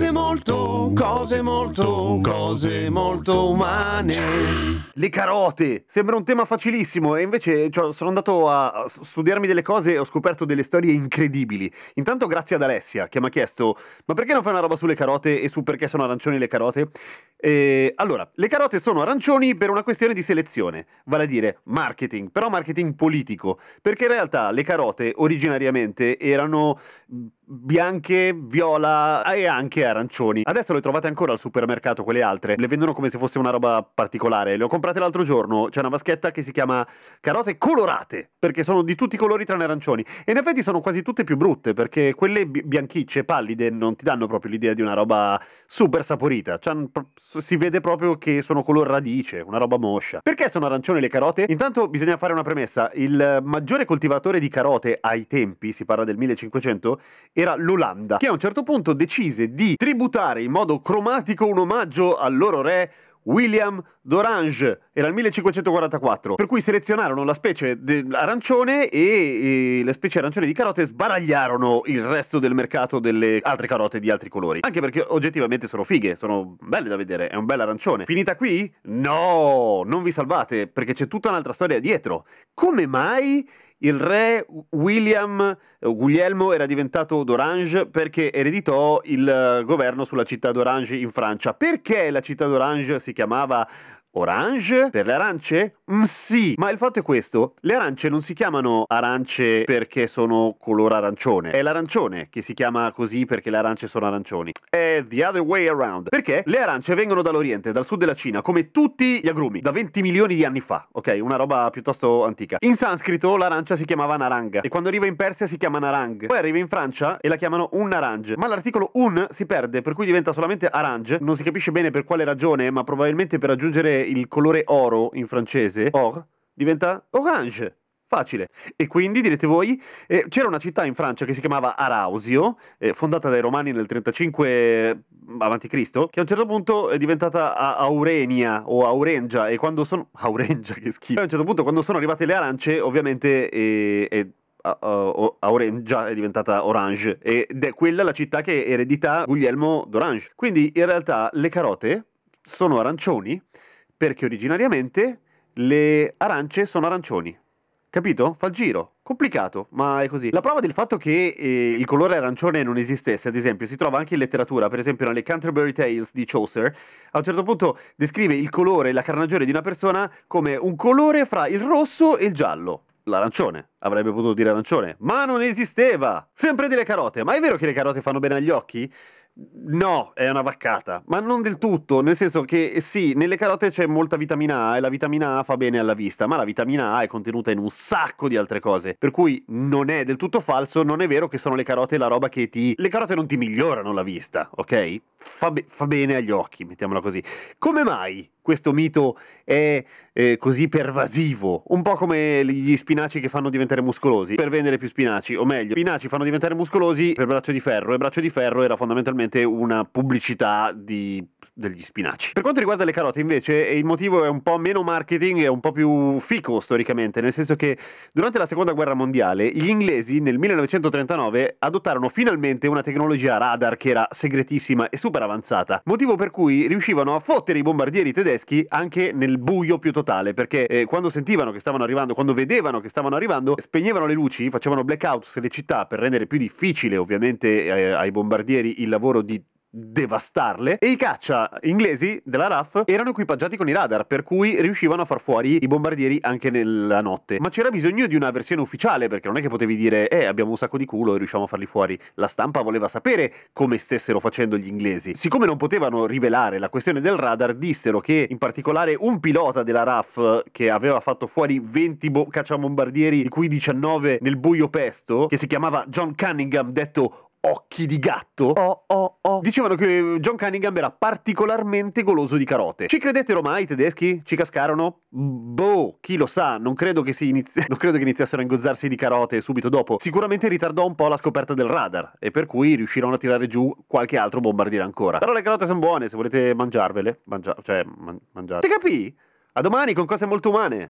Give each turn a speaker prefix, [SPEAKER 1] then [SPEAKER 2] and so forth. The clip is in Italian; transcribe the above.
[SPEAKER 1] Cose molto, cose molto, cose molto umane. Le carote! Sembra un tema facilissimo e invece cioè, sono andato a studiarmi delle cose e ho scoperto delle storie incredibili. Intanto grazie ad Alessia che mi ha chiesto ma perché non fai una roba sulle carote e su perché sono arancioni le carote? E, allora, le carote sono arancioni per una questione di selezione, vale a dire marketing, però marketing politico, perché in realtà le carote originariamente erano bianche, viola e anche arancioni. Adesso le trovate ancora al supermercato, quelle altre. Le vendono come se fosse una roba particolare. Le ho comprate l'altro giorno. C'è una vaschetta che si chiama carote colorate, perché sono di tutti i colori tranne arancioni. E in effetti sono quasi tutte più brutte, perché quelle bianchicce, pallide, non ti danno proprio l'idea di una roba super saporita. C'han, si vede proprio che sono color radice, una roba moscia. Perché sono arancioni le carote? Intanto bisogna fare una premessa. Il maggiore coltivatore di carote ai tempi, si parla del 1500, era l'Olanda, che a un certo punto decise di tributare in modo cromatico un omaggio al loro re William d'Orange, era il 1544, per cui selezionarono la specie arancione e, e, le specie arancione di carote sbaragliarono il resto del mercato delle altre carote di altri colori. Anche perché oggettivamente sono fighe, sono belle da vedere, è un bel arancione. Finita qui? No, non vi salvate, perché c'è tutta un'altra storia dietro. Come mai il re William eh, Guglielmo era diventato d'Orange perché ereditò il eh, governo sulla città d'Orange in Francia. Perché la città d'Orange si chiamava Orange? Per le arance? Mm, sì, ma il fatto è questo, le arance non si chiamano arance perché sono color arancione, è l'arancione che si chiama così perché le arance sono arancioni. È the other way around, perché le arance vengono dall'Oriente, dal sud della Cina, come tutti gli agrumi, da 20 milioni di anni fa, ok? Una roba piuttosto antica. In sanscrito l'arancia si chiamava naranga e quando arriva in Persia si chiama narang. Poi arriva in Francia e la chiamano un narange, ma l'articolo un si perde, per cui diventa solamente arange, non si capisce bene per quale ragione, ma probabilmente per aggiungere il colore oro in francese, or, diventa orange. Facile. E quindi direte voi, eh, c'era una città in Francia che si chiamava Arausio, eh, fondata dai Romani nel 35 avanti Cristo, che a un certo punto è diventata Aurenia o Aurengia e quando sono Aurengia che schifo. A un certo punto quando sono arrivate le arance, ovviamente eh, uh, Aurengia è diventata Orange ed è quella la città che eredita Guglielmo d'Orange. Quindi in realtà le carote sono arancioni perché originariamente le arance sono arancioni. Capito? Fa il giro. Complicato, ma è così. La prova del fatto che eh, il colore arancione non esistesse, ad esempio, si trova anche in letteratura, per esempio nelle Canterbury Tales di Chaucer, a un certo punto descrive il colore la carnagione di una persona come un colore fra il rosso e il giallo. L'arancione, avrebbe potuto dire arancione, ma non esisteva! Sempre delle carote, ma è vero che le carote fanno bene agli occhi? No, è una vaccata, ma non del tutto, nel senso che eh, sì, nelle carote c'è molta vitamina A e la vitamina A fa bene alla vista, ma la vitamina A è contenuta in un sacco di altre cose, per cui non è del tutto falso, non è vero che sono le carote la roba che ti... Le carote non ti migliorano la vista, ok? Fa, be- fa bene agli occhi, mettiamola così. Come mai questo mito è eh, così pervasivo, un po' come gli spinaci che fanno diventare muscolosi per vendere più spinaci, o meglio, spinaci fanno diventare muscolosi per braccio di ferro e braccio di ferro era fondamentalmente una pubblicità di, degli spinaci. Per quanto riguarda le carote invece il motivo è un po' meno marketing e un po' più fico storicamente, nel senso che durante la seconda guerra mondiale gli inglesi nel 1939 adottarono finalmente una tecnologia radar che era segretissima e super avanzata, motivo per cui riuscivano a fottere i bombardieri tedeschi anche nel buio più totale, perché eh, quando sentivano che stavano arrivando, quando vedevano che stavano arrivando, spegnevano le luci, facevano blackout sulle città per rendere più difficile ovviamente eh, ai bombardieri il lavoro di devastarle e i caccia inglesi della RAF erano equipaggiati con i radar per cui riuscivano a far fuori i bombardieri anche nella notte. Ma c'era bisogno di una versione ufficiale perché non è che potevi dire eh abbiamo un sacco di culo e riusciamo a farli fuori. La stampa voleva sapere come stessero facendo gli inglesi. Siccome non potevano rivelare la questione del radar dissero che in particolare un pilota della RAF che aveva fatto fuori 20 bo- cacciabombardieri di cui 19 nel buio pesto che si chiamava John Cunningham detto occhi di gatto. Oh, oh, oh. Dicevano che John Cunningham era particolarmente goloso di carote. Ci credettero mai i tedeschi? Ci cascarono? Boh, chi lo sa, non credo che, si inizi- non credo che iniziassero a ingozzarsi di carote subito dopo. Sicuramente ritardò un po' la scoperta del radar e per cui riuscirono a tirare giù qualche altro bombardiere ancora. Però le carote sono buone, se volete mangiarvele, mangia- cioè man- mangiate. Te capì? A domani con cose molto umane.